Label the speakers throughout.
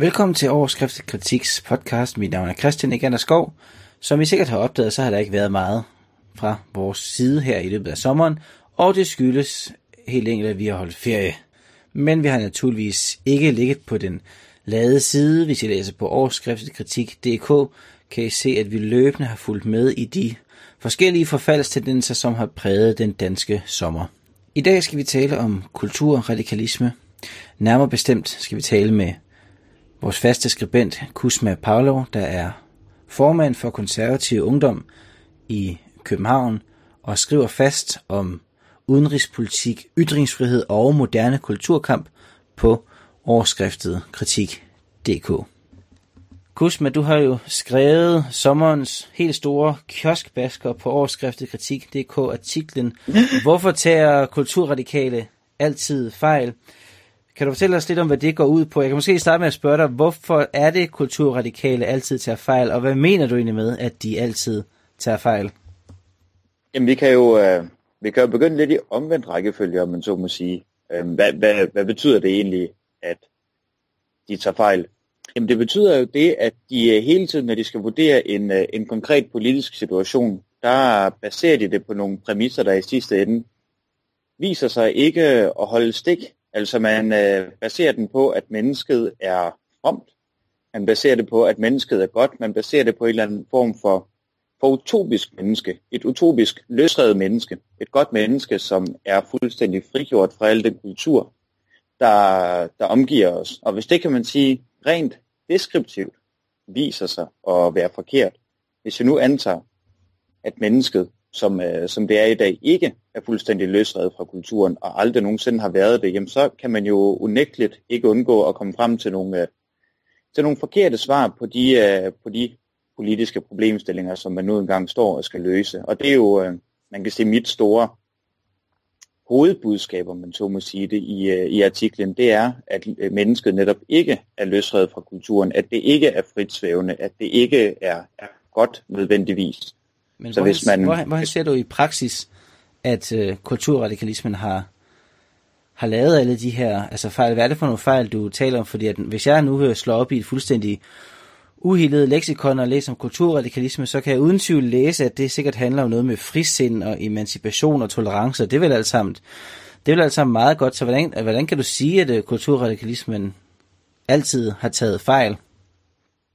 Speaker 1: Velkommen til Overskriftet Kritiks podcast. Mit navn er Christian Egander Skov. Som I sikkert har opdaget, så har der ikke været meget fra vores side her i løbet af sommeren, og det skyldes helt enkelt, at vi har holdt ferie. Men vi har naturligvis ikke ligget på den lade side. Hvis I læser på overskriftskritik.dk, kan I se, at vi løbende har fulgt med i de forskellige forfaldstendenser, som har præget den danske sommer. I dag skal vi tale om kulturradikalisme. Nærmere bestemt skal vi tale med vores faste skribent Kusma Pavlov, der er formand for konservativ ungdom i København og skriver fast om udenrigspolitik, ytringsfrihed og moderne kulturkamp på overskriftet kritik.dk. Kusma, du har jo skrevet sommerens helt store kioskbasker på overskriftet kritik.dk artiklen Hvorfor tager kulturradikale altid fejl? Kan du fortælle os lidt om, hvad det går ud på? Jeg kan måske starte med at spørge dig, hvorfor er det kulturradikale altid tager fejl, og hvad mener du egentlig med, at de altid tager fejl?
Speaker 2: Jamen, vi kan jo, øh, vi kan jo begynde lidt i omvendt rækkefølge, om man så må sige. Øh, hvad, hvad, hvad betyder det egentlig, at de tager fejl? Jamen, det betyder jo det, at de øh, hele tiden, når de skal vurdere en, øh, en konkret politisk situation, der baserer de det på nogle præmisser, der i sidste ende viser sig ikke øh, at holde stik Altså man øh, baserer den på, at mennesket er fromt. Man baserer det på, at mennesket er godt. Man baserer det på en eller anden form for, for utopisk menneske. Et utopisk løsredet menneske. Et godt menneske, som er fuldstændig frigjort fra al den kultur, der, der omgiver os. Og hvis det kan man sige rent deskriptivt viser sig at være forkert, hvis vi nu antager, at mennesket som, øh, som det er i dag, ikke er fuldstændig løsredet fra kulturen, og aldrig nogensinde har været det, jamen så kan man jo unægteligt ikke undgå at komme frem til nogle, øh, til nogle forkerte svar på de, øh, på de politiske problemstillinger, som man nu engang står og skal løse. Og det er jo, øh, man kan sige, mit store hovedbudskab, om man så må sige det, i, øh, i artiklen, det er, at øh, mennesket netop ikke er løsredet fra kulturen, at det ikke er fritsvævende, at det ikke er, er godt nødvendigvis.
Speaker 1: Men så hvis man... hvor, hvor ser du i praksis, at øh, kulturradikalismen har, har lavet alle de her altså fejl? Hvad er det for nogle fejl, du taler om? Fordi at, hvis jeg nu hører slå op i et fuldstændig uhildet leksikon og læser om kulturradikalisme, så kan jeg uden tvivl læse, at det sikkert handler om noget med frisind og emancipation og tolerance, og det er vel alt sammen, det er vel alt sammen meget godt. Så hvordan, hvordan kan du sige, at øh, kulturradikalismen altid har taget fejl?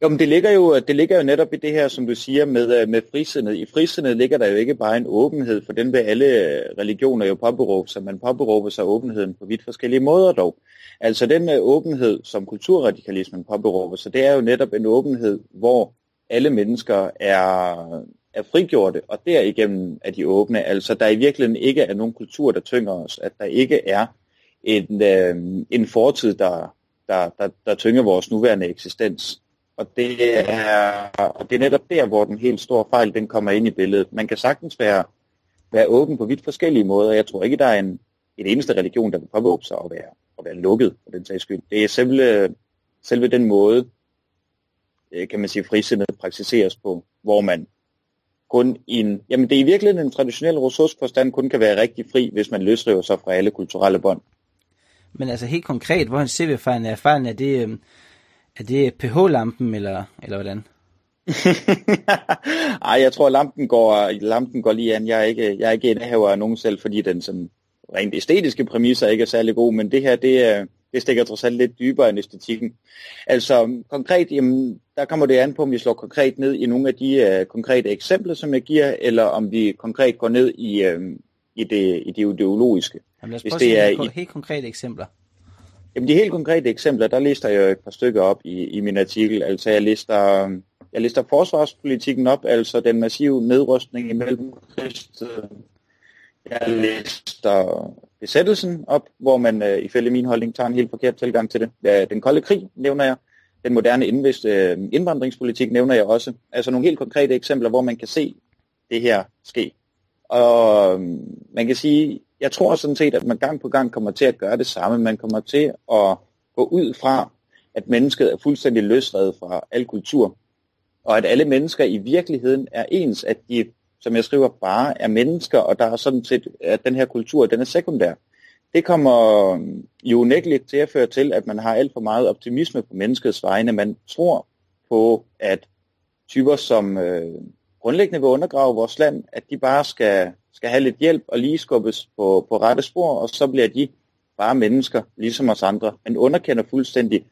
Speaker 2: Jo, men det ligger jo, det ligger jo netop i det her, som du siger, med, øh, med frisindet. I frisindet ligger der jo ikke bare en åbenhed, for den vil alle øh, religioner jo påberåbe sig. Man påberåber sig åbenheden på vidt forskellige måder dog. Altså den øh, åbenhed, som kulturradikalismen påberåber sig, det er jo netop en åbenhed, hvor alle mennesker er, er frigjorte, og derigennem er de åbne. Altså der i virkeligheden ikke er nogen kultur, der tynger os, at der ikke er en, øh, en fortid, der, der, der, der tynger vores nuværende eksistens. Og det er, og det er netop der, hvor den helt store fejl den kommer ind i billedet. Man kan sagtens være, være åben på vidt forskellige måder. Jeg tror ikke, der er en, en eneste religion, der vil påberåbe sig at være, at være lukket for den sags skyld. Det er selve, selve den måde, øh, kan man sige, frisindet praktiseres på, hvor man kun i en, jamen det er i virkeligheden en traditionel ressourceforstand kun kan være rigtig fri, hvis man løsriver sig fra alle kulturelle bånd.
Speaker 1: Men altså helt konkret, hvor ser vi fejlen er? Fejlen er det, øh, er det pH-lampen, eller, eller hvordan?
Speaker 2: Ej, jeg tror, lampen går, lampen går lige an. Jeg er ikke, jeg er ikke indehaver af nogen selv, fordi den sådan, rent æstetiske præmisser ikke er særlig god, men det her, det, det stikker trods alt lidt dybere end æstetikken. Altså konkret, jamen, der kommer det an på, om vi slår konkret ned i nogle af de uh, konkrete eksempler, som jeg giver, eller om vi konkret går ned i, uh, i, det, i det ideologiske.
Speaker 1: Jamen lad os prøve Hvis det er i, helt konkrete eksempler.
Speaker 2: Jamen de helt konkrete eksempler, der lister jeg jo et par stykker op i, i min artikel. Altså jeg lister, jeg lister forsvarspolitikken op, altså den massive nedrustning imellem krigstiden. Øh, jeg lister besættelsen op, hvor man øh, ifølge min holdning tager en helt forkert tilgang til det. Ja, den kolde krig nævner jeg. Den moderne indvist, øh, indvandringspolitik nævner jeg også. Altså nogle helt konkrete eksempler, hvor man kan se det her ske. Og øh, man kan sige, jeg tror sådan set, at man gang på gang kommer til at gøre det samme. Man kommer til at gå ud fra, at mennesket er fuldstændig løsredet fra al kultur, og at alle mennesker i virkeligheden er ens, at de, som jeg skriver, bare er mennesker, og der er sådan set, at den her kultur, den er sekundær. det kommer jo unægteligt til at føre til, at man har alt for meget optimisme på menneskets vegne. Man tror på, at typer, som øh, grundlæggende vil undergrave vores land, at de bare skal, skal have lidt hjælp og lige skubbes på, på rette spor, og så bliver de bare mennesker, ligesom os andre. Man underkender fuldstændig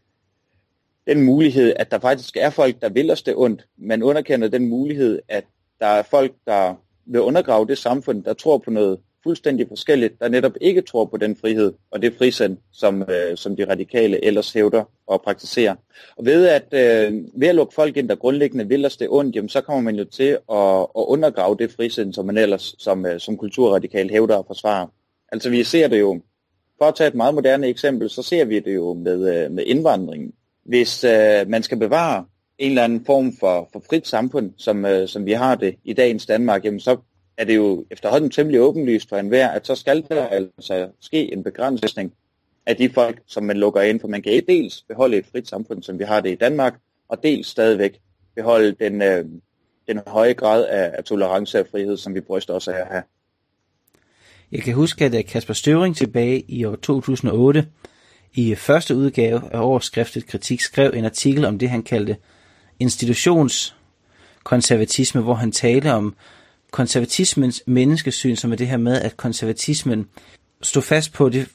Speaker 2: den mulighed, at der faktisk er folk, der vil os det ondt. Man underkender den mulighed, at der er folk, der vil undergrave det samfund, der tror på noget fuldstændig forskelligt, der netop ikke tror på den frihed og det frisind, som, øh, som de radikale ellers hævder og praktiserer. Og ved at, øh, ved at lukke folk ind, der grundlæggende vil os det ondt, jamen, så kommer man jo til at, at undergrave det frisind, som man ellers som, øh, som kulturradikal hævder og forsvarer. Altså vi ser det jo, for at tage et meget moderne eksempel, så ser vi det jo med, øh, med indvandringen. Hvis øh, man skal bevare en eller anden form for, for frit samfund, som, øh, som vi har det i dagens Danmark, jamen så er det jo efterhånden temmelig åbenlyst for enhver, at så skal der altså ske en begrænsning af de folk, som man lukker ind, for man kan dels beholde et frit samfund, som vi har det i Danmark, og dels stadigvæk beholde den, øh, den høje grad af, af tolerance og frihed, som vi bryster os af at have.
Speaker 1: Jeg kan huske, at øh, Kasper Støvring tilbage i år 2008 i første udgave af overskriftet kritik skrev en artikel om det, han kaldte institutionskonservatisme, hvor han talte om konservatismens menneskesyn, som er det her med, at konservatismen stod fast på, det,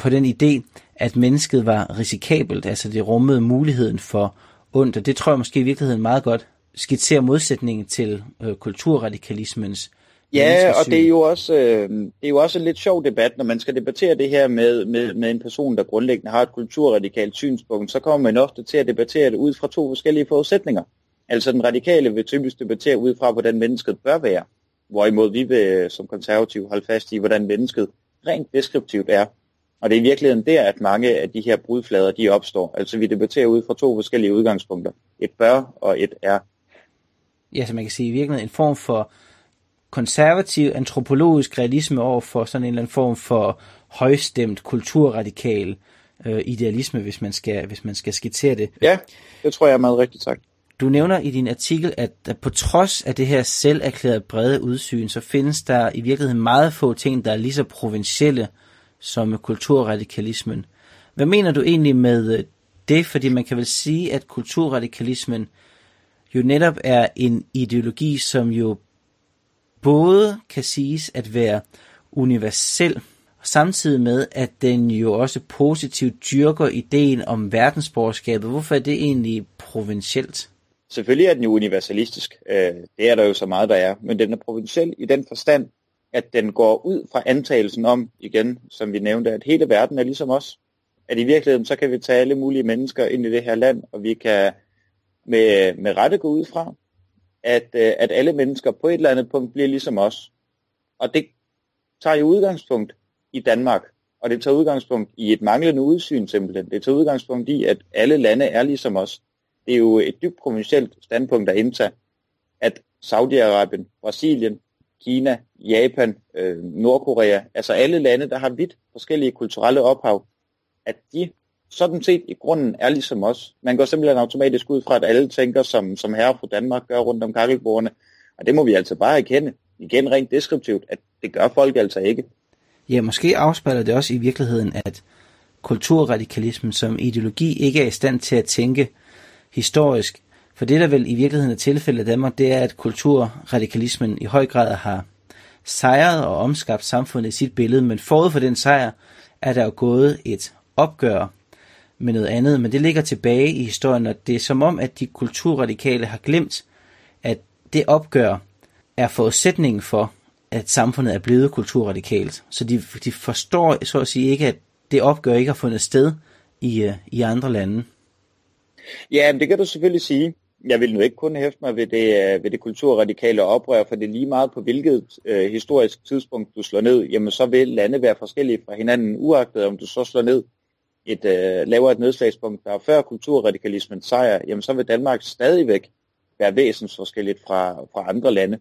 Speaker 1: på den idé, at mennesket var risikabelt, altså det rummede muligheden for ondt, og det tror jeg måske i virkeligheden meget godt skitserer modsætningen til øh, kulturradikalismens
Speaker 2: Ja, og det er jo også øh, det er jo også en lidt sjov debat, når man skal debattere det her med, med, med en person, der grundlæggende har et kulturradikalt synspunkt, så kommer man ofte til at debattere det ud fra to forskellige forudsætninger. Altså den radikale vil typisk debattere ud fra, hvordan mennesket bør være, hvorimod vi vil som konservativ holde fast i, hvordan mennesket rent deskriptivt er. Og det er i virkeligheden der, at mange af de her brudflader, de opstår. Altså vi debatterer ud fra to forskellige udgangspunkter. Et bør og et er.
Speaker 1: Ja, så man kan sige i virkeligheden en form for konservativ antropologisk realisme over for sådan en eller anden form for højstemt kulturradikal øh, idealisme, hvis man, skal, hvis man skal skitsere det.
Speaker 2: Ja, det tror jeg er meget rigtigt sagt.
Speaker 1: Du nævner i din artikel, at på trods af det her selv erklærede brede udsyn, så findes der i virkeligheden meget få ting, der er lige så provincielle som kulturradikalismen. Hvad mener du egentlig med øh, det? Fordi man kan vel sige, at kulturradikalismen jo netop er en ideologi, som jo både kan siges at være universel, samtidig med, at den jo også positivt dyrker ideen om verdensborgerskabet. Hvorfor er det egentlig provincielt?
Speaker 2: Selvfølgelig er den jo universalistisk. Øh, det er der jo så meget, der er. Men den er provinciel i den forstand, at den går ud fra antagelsen om, igen, som vi nævnte, at hele verden er ligesom os. At i virkeligheden, så kan vi tage alle mulige mennesker ind i det her land, og vi kan med, med rette gå ud fra, at, øh, at alle mennesker på et eller andet punkt bliver ligesom os. Og det tager jo udgangspunkt i Danmark, og det tager udgangspunkt i et manglende udsyn simpelthen. Det tager udgangspunkt i, at alle lande er ligesom os. Det er jo et dybt provincielt standpunkt at indtage, at Saudi-Arabien, Brasilien, Kina, Japan, øh, Nordkorea, altså alle lande, der har vidt forskellige kulturelle ophav, at de sådan set i grunden er ligesom os. Man går simpelthen automatisk ud fra, at alle tænker, som, som herre fra Danmark gør rundt om kakkelbordene. Og det må vi altså bare erkende. Igen rent deskriptivt, at det gør folk altså ikke.
Speaker 1: Ja, måske afspejler det også i virkeligheden, at kulturradikalismen som ideologi ikke er i stand til at tænke historisk. For det, der vel i virkeligheden er tilfældet i Danmark, det er, at kulturradikalismen i høj grad har sejret og omskabt samfundet i sit billede, men forud for den sejr er der jo gået et opgør med noget andet, men det ligger tilbage i historien, og det er som om, at de kulturradikale har glemt, at det opgør er forudsætningen for, at samfundet er blevet kulturradikalt. Så de, de forstår så at sige ikke, at det opgør ikke har fundet sted i, øh, i andre lande.
Speaker 2: Ja, men det kan du selvfølgelig sige. Jeg vil nu ikke kun hæfte mig ved det, øh, ved det kulturradikale oprør, for det er lige meget på hvilket øh, historisk tidspunkt du slår ned, jamen så vil lande være forskellige fra hinanden, uagtet om du så slår ned et, øh, laver et nedslagspunkt, der er før kulturradikalismen sejr, jamen så vil Danmark stadigvæk være væsensforskelligt fra, fra andre lande.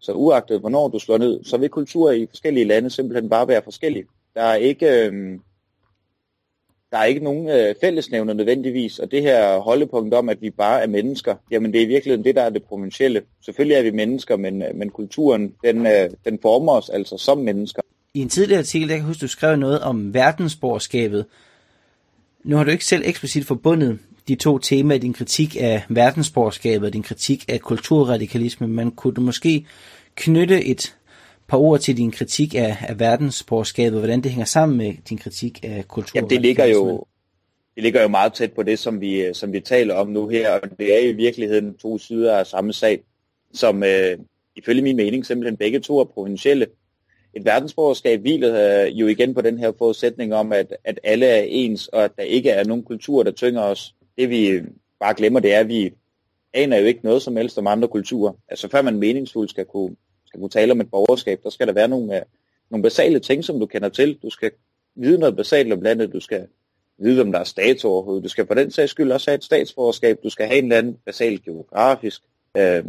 Speaker 2: Så uagtet hvornår du slår ned, så vil kultur i forskellige lande simpelthen bare være forskellige. Der er ikke, øh, der er ikke nogen øh, fællesnævner nødvendigvis, og det her holdepunkt om, at vi bare er mennesker, jamen det er i virkeligheden det, der er det provincielle. Selvfølgelig er vi mennesker, men, øh, men kulturen, den, øh, den former os altså som mennesker.
Speaker 1: I en tidligere artikel, der kan huske, du skrev noget om verdensborgerskabet. Nu har du ikke selv eksplicit forbundet de to temaer i din kritik af verdensborgerskabet og din kritik af kulturradikalisme, men kunne du måske knytte et par ord til din kritik af, af verdensborgerskabet, hvordan det hænger sammen med din kritik af kulturradikalisme?
Speaker 2: Jamen det ligger jo, det ligger jo meget tæt på det, som vi, som vi taler om nu her, og det er i virkeligheden to sider af samme sag, som øh, ifølge min mening simpelthen begge to er provincielle. Et verdensborgerskab hviler øh, jo igen på den her forudsætning om, at, at alle er ens, og at der ikke er nogen kultur, der tynger os. Det vi bare glemmer, det er, at vi aner jo ikke noget som helst om andre kulturer. Altså før man meningsfuldt skal kunne, skal kunne tale om et borgerskab, der skal der være nogle, øh, nogle basale ting, som du kender til. Du skal vide noget basalt om landet, du skal vide, om der er stat overhovedet. Du skal på den sags skyld også have et statsborgerskab. Du skal have en eller anden basal geografisk, øh,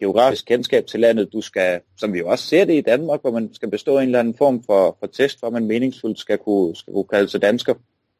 Speaker 2: geografisk kendskab til landet. Du skal, som vi jo også ser det i Danmark, hvor man skal bestå en eller anden form for, for test, hvor man meningsfuldt skal kunne, skal kunne kalde sig dansker.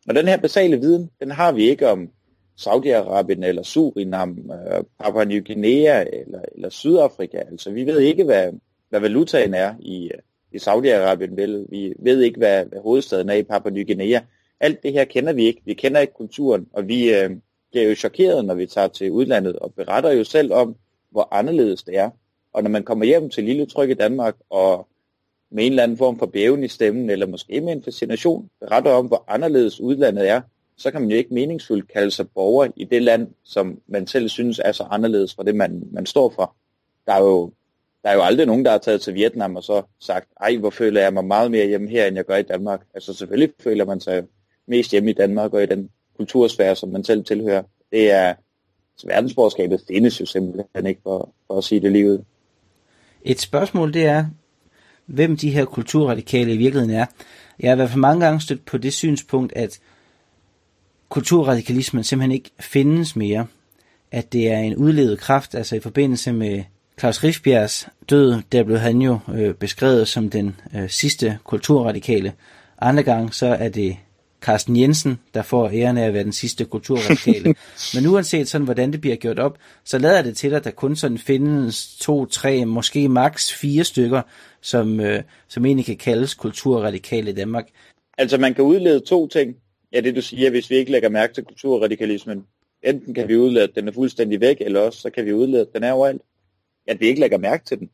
Speaker 2: Og den her basale viden, den har vi ikke om Saudi-Arabien eller Surinam, øh, Papua New Guinea eller, eller Sydafrika. Altså vi ved ikke, hvad, hvad valutaen er i, øh, i Saudi-Arabien. Vi ved ikke, hvad, hvad hovedstaden er i Papua New Guinea. Alt det her kender vi ikke. Vi kender ikke kulturen, og vi øh, bliver jo chokeret, når vi tager til udlandet og beretter jo selv om, hvor anderledes det er. Og når man kommer hjem til lille tryk i Danmark og med en eller anden form for bæven i stemmen, eller måske med en fascination, beretter om, hvor anderledes udlandet er, så kan man jo ikke meningsfuldt kalde sig borger i det land, som man selv synes er så anderledes fra det, man, man står for. Der er, jo, der er jo aldrig nogen, der har taget til Vietnam og så sagt, ej, hvor føler jeg mig meget mere hjemme her, end jeg gør i Danmark. Altså selvfølgelig føler man sig mest hjemme i Danmark og i den kultursfære, som man selv tilhører. Det er, altså verdensborgerskabet findes jo simpelthen ikke, for, for at sige det lige ud.
Speaker 1: Et spørgsmål det er, hvem de her kulturradikale i virkeligheden er. Jeg har i hvert fald mange gange stødt på det synspunkt, at kulturradikalismen simpelthen ikke findes mere. At det er en udlevet kraft, altså i forbindelse med Claus Riffbjergs død, der blev han jo øh, beskrevet som den øh, sidste kulturradikale. Andre gange så er det Carsten Jensen, der får æren af at være den sidste kulturradikale. Men uanset sådan, hvordan det bliver gjort op, så lader det til, at der kun sådan findes to, tre, måske maks fire stykker, som, øh, som egentlig kan kaldes kulturradikale i Danmark.
Speaker 2: Altså man kan udlede to ting. Ja, det du siger, hvis vi ikke lægger mærke til kulturradikalismen. Enten kan vi udlade, at den er fuldstændig væk, eller også så kan vi udlade, at den er overalt. At vi ikke lægger mærke til den.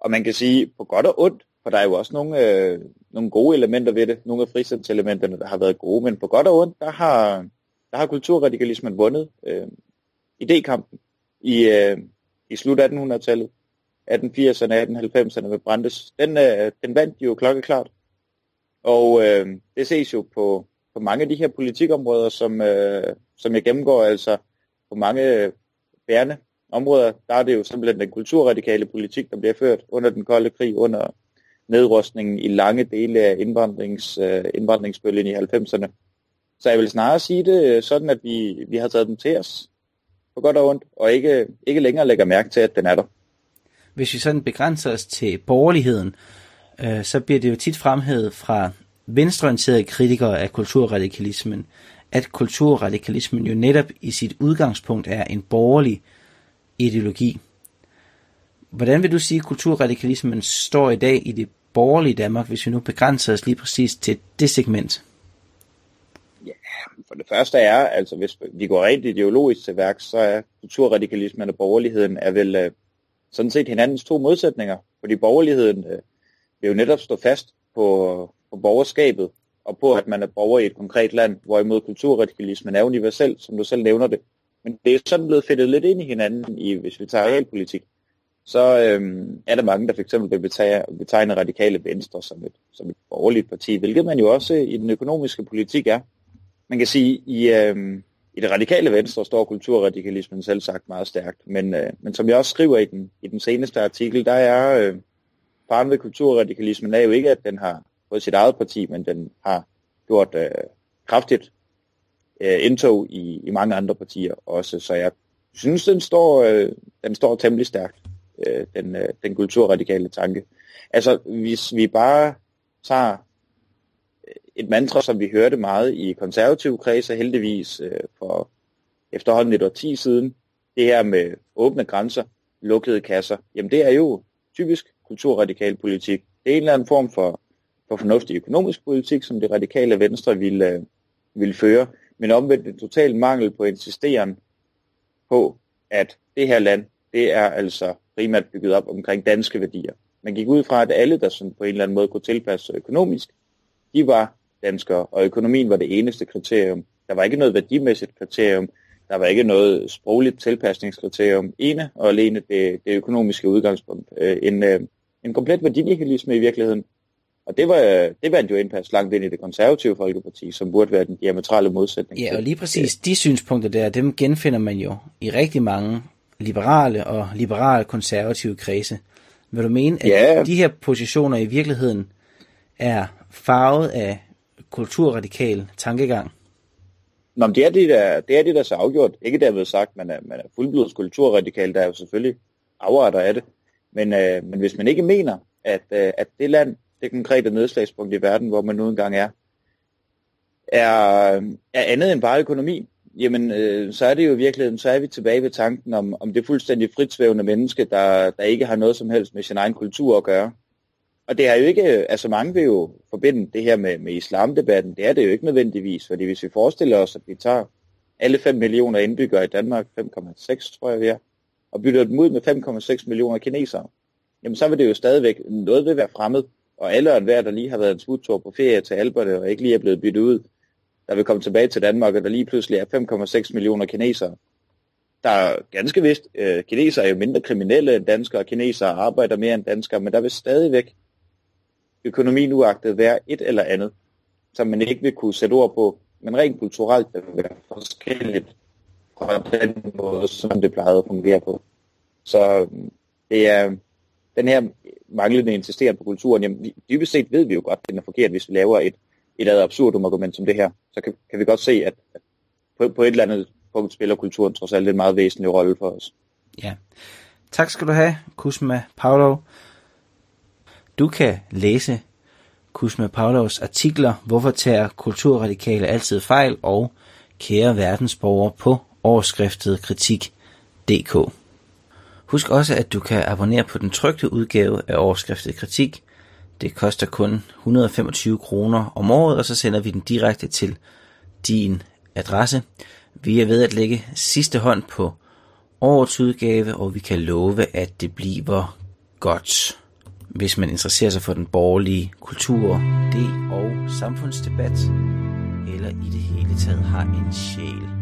Speaker 2: Og man kan sige, på godt og ondt, for der er jo også nogle, øh, nogle gode elementer ved det. Nogle af frisætselementerne, der har været gode, men på godt og ondt, der har, der har kulturradikalismen vundet øh, idékampen i, øh, i slut 1800-tallet. 1880'erne, 1890'erne med Brandes. Den, øh, den vandt jo klokkeklart. Og øh, det ses jo på, på mange af de her politikområder, som, øh, som jeg gennemgår, altså på mange øh, bærende områder, der er det jo simpelthen den kulturradikale politik, der bliver ført under den kolde krig, under nedrustningen i lange dele af indvandrings, øh, indvandringsbølgen i 90'erne. Så jeg vil snarere sige det øh, sådan, at vi, vi har taget den til os på godt og ondt, og ikke, ikke længere lægger mærke til, at den er der.
Speaker 1: Hvis vi sådan begrænser os til borgerligheden, øh, så bliver det jo tit fremhævet fra venstreorienterede kritikere af kulturradikalismen, at kulturradikalismen jo netop i sit udgangspunkt er en borgerlig ideologi. Hvordan vil du sige, at kulturradikalismen står i dag i det borgerlige Danmark, hvis vi nu begrænser os lige præcis til det segment?
Speaker 2: Ja, for det første er, altså hvis vi går rent ideologisk til værk, så er kulturradikalismen og borgerligheden er vel øh, sådan set hinandens to modsætninger. Fordi borgerligheden øh, vil jo netop stå fast på, på borgerskabet og på, at man er borger i et konkret land, hvorimod kulturradikalismen er universel, som du selv nævner det. Men det er sådan blevet fedtet lidt ind i hinanden, i, hvis vi tager realpolitik så øhm, er der mange, der fx vil betegne, betegne radikale venstre som et, som et borgerligt parti, hvilket man jo også i den økonomiske politik er. Man kan sige, i, øhm, i det radikale venstre står kulturradikalismen selv sagt meget stærkt, men, øh, men som jeg også skriver i den, i den seneste artikel, der er øh, faren ved kulturradikalismen er jo ikke, at den har både sit eget parti, men den har gjort øh, kraftigt øh, indtog i, i mange andre partier også, så jeg synes, den står, øh, den står temmelig stærkt øh, den, øh, den kulturradikale tanke. Altså, hvis vi bare tager øh, et mantra, som vi hørte meget i konservative kredse, heldigvis øh, for efterhånden et år ti siden, det her med åbne grænser, lukkede kasser, jamen det er jo typisk kulturradikal politik. Det er en eller anden form for for fornuftig økonomisk politik, som det radikale venstre ville, øh, ville føre, men omvendt en total mangel på insisteren på, at det her land, det er altså primært bygget op omkring danske værdier. Man gik ud fra, at alle, der sådan på en eller anden måde kunne tilpasse sig økonomisk, de var danskere, og økonomien var det eneste kriterium. Der var ikke noget værdimæssigt kriterium, der var ikke noget sprogligt tilpasningskriterium. Ene og alene det, det økonomiske udgangspunkt. Øh, en, øh, en komplet værdinihilisme i virkeligheden. Og det var, det vandt jo indpas langt ind i det konservative folkeparti, som burde være den diametrale modsætning.
Speaker 1: Ja, og lige præcis de synspunkter der, dem genfinder man jo i rigtig mange liberale og liberale konservative kredse. Vil du mene, at ja. de her positioner i virkeligheden er farvet af kulturradikal tankegang?
Speaker 2: Nå, men det er det, der, det er det, der så afgjort. Ikke derved sagt, man er, man er fuldblods kulturradikal, der er jo selvfølgelig afarter af det. Men, øh, men hvis man ikke mener, at, øh, at det land, det konkrete nedslagspunkt i verden, hvor man nu engang er, er, er andet end bare økonomi, jamen øh, så er det jo i virkeligheden, så er vi tilbage ved tanken om, om det fuldstændig fritsvævende menneske, der, der ikke har noget som helst med sin egen kultur at gøre. Og det er jo ikke, altså mange vil jo forbinde det her med, med islamdebatten, det er det jo ikke nødvendigvis, fordi hvis vi forestiller os, at vi tager alle 5 millioner indbyggere i Danmark, 5,6 tror jeg vi er, og bytter dem ud med 5,6 millioner kinesere, jamen så vil det jo stadigvæk, noget vil være fremmed, og alle og enhver, der lige har været en smuttur på ferie til Alberne, og ikke lige er blevet byttet ud, der vil komme tilbage til Danmark, og der lige pludselig er 5,6 millioner kinesere. Der er ganske vist, øh, kinesere er jo mindre kriminelle end danskere, og kinesere arbejder mere end danskere, men der vil stadigvæk økonomien uagtet være et eller andet, som man ikke vil kunne sætte ord på, men rent kulturelt vil være forskelligt fra den måde, som det plejede at fungere på. Så øh, det er den her manglende insisteren på kulturen, jamen dybest set ved vi jo godt, at den er forkert, hvis vi laver et, et ad absurdum argument som det her. Så kan, kan vi godt se, at, at på, på et eller andet punkt spiller kulturen trods alt en meget væsentlig rolle for os.
Speaker 1: Ja. Tak skal du have, Kusma Paolo. Du kan læse Kusma Pavlovs artikler Hvorfor tager kulturradikale altid fejl? og Kære verdensborger på overskriftet kritik.dk. Husk også, at du kan abonnere på den trygte udgave af overskriftet kritik. Det koster kun 125 kroner om året, og så sender vi den direkte til din adresse. Vi er ved at lægge sidste hånd på årets udgave, og vi kan love, at det bliver godt hvis man interesserer sig for den borgerlige kultur, det og samfundsdebat, eller i det hele taget har en sjæl